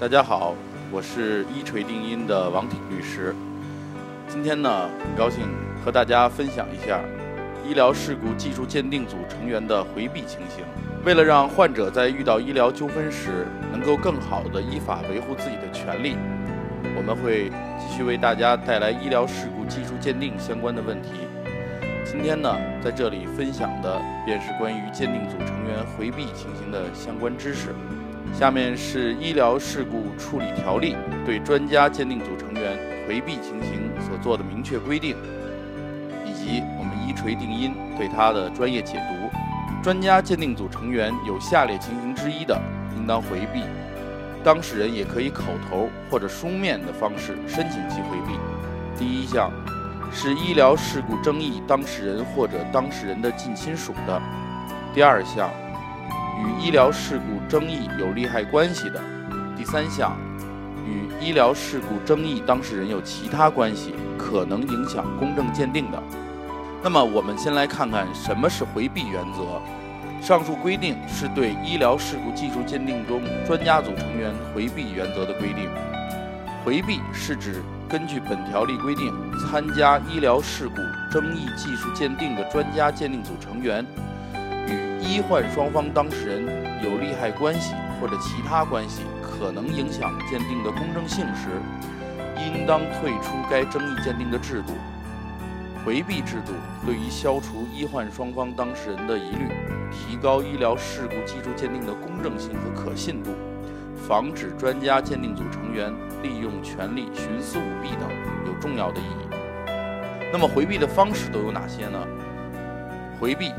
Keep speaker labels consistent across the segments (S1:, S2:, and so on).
S1: 大家好，我是一锤定音的王挺律师。今天呢，很高兴和大家分享一下医疗事故技术鉴定组成员的回避情形。为了让患者在遇到医疗纠纷时能够更好地依法维护自己的权利，我们会继续为大家带来医疗事故技术鉴定相关的问题。今天呢，在这里分享的便是关于鉴定组成员回避情形的相关知识。下面是《医疗事故处理条例》对专家鉴定组成员回避情形所做的明确规定，以及我们一锤定音对它的专业解读。专家鉴定组成员有下列情形之一的，应当回避。当事人也可以口头或者书面的方式申请其回避。第一项是医疗事故争议当事人或者当事人的近亲属的；第二项与医疗事故争议有利害关系的；第三项与医疗事故争议当事人有其他关系，可能影响公正鉴定的。那么，我们先来看看什么是回避原则。上述规定是对医疗事故技术鉴定中专家组成员回避原则的规定。回避是指根据本条例规定参加医疗事故争议技术鉴定的专家鉴定组成员，医患双方当事人有利害关系或者其他关系，可能影响鉴定的公正性时，应当退出该争议鉴定的制度。回避制度对于消除医患双方当事人的疑虑，提高医疗事故技术鉴定的公正性和可信度，防止专家鉴定组成员利用权力徇私舞弊等，有重要的意义。那么回避的方式都有哪些呢？回避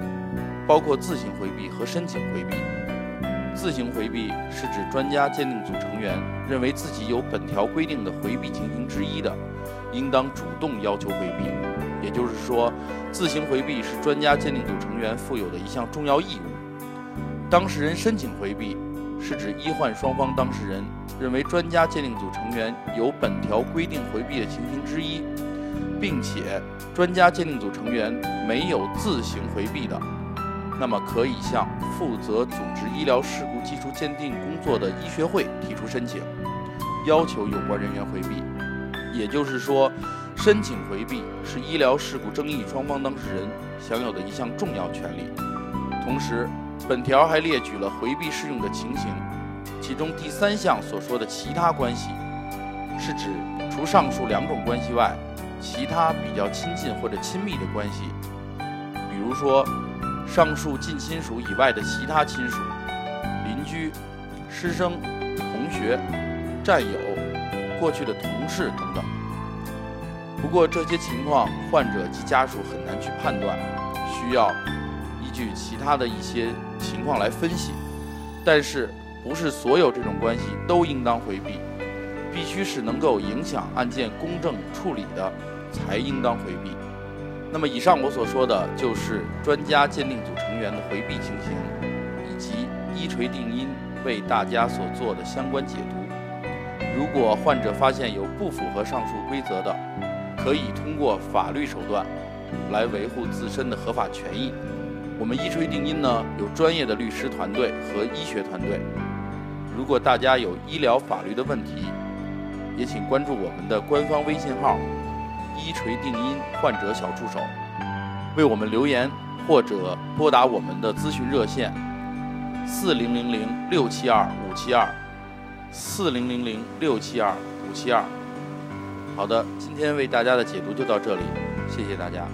S1: 包括自行回避和申请回避。自行回避是指专家鉴定组成员认为自己有本条规定的回避情形之一的，应当主动要求回避。也就是说，自行回避是专家鉴定组成员负有的一项重要义务。当事人申请回避，是指医患双方当事人认为专家鉴定组成员有本条规定回避的情形之一，并且专家鉴定组成员没有自行回避的，那么可以向负责组织医疗事故技术鉴定工作的医学会提出申请，要求有关人员回避。也就是说。申请回避是医疗事故争议双方当事人享有的一项重要权利。同时，本条还列举了回避适用的情形，其中第三项所说的其他关系，是指除上述两种关系外，其他比较亲近或者亲密的关系，比如说上述近亲属以外的其他亲属、邻居、师生、同学、战友、过去的同事等等。不过这些情况，患者及家属很难去判断，需要依据其他的一些情况来分析。但是，不是所有这种关系都应当回避，必须是能够影响案件公正处理的，才应当回避。那么，以上我所说的就是专家鉴定组成员的回避情形，以及一锤定音为大家所做的相关解读。如果患者发现有不符合上述规则的，可以通过法律手段来维护自身的合法权益。我们一锤定音呢有专业的律师团队和医学团队。如果大家有医疗法律的问题，也请关注我们的官方微信号“一锤定音患者小助手”，为我们留言或者拨打我们的咨询热线：四零零零六七二五七二，四零零零六七二五七二。好的，今天为大家的解读就到这里，谢谢大家。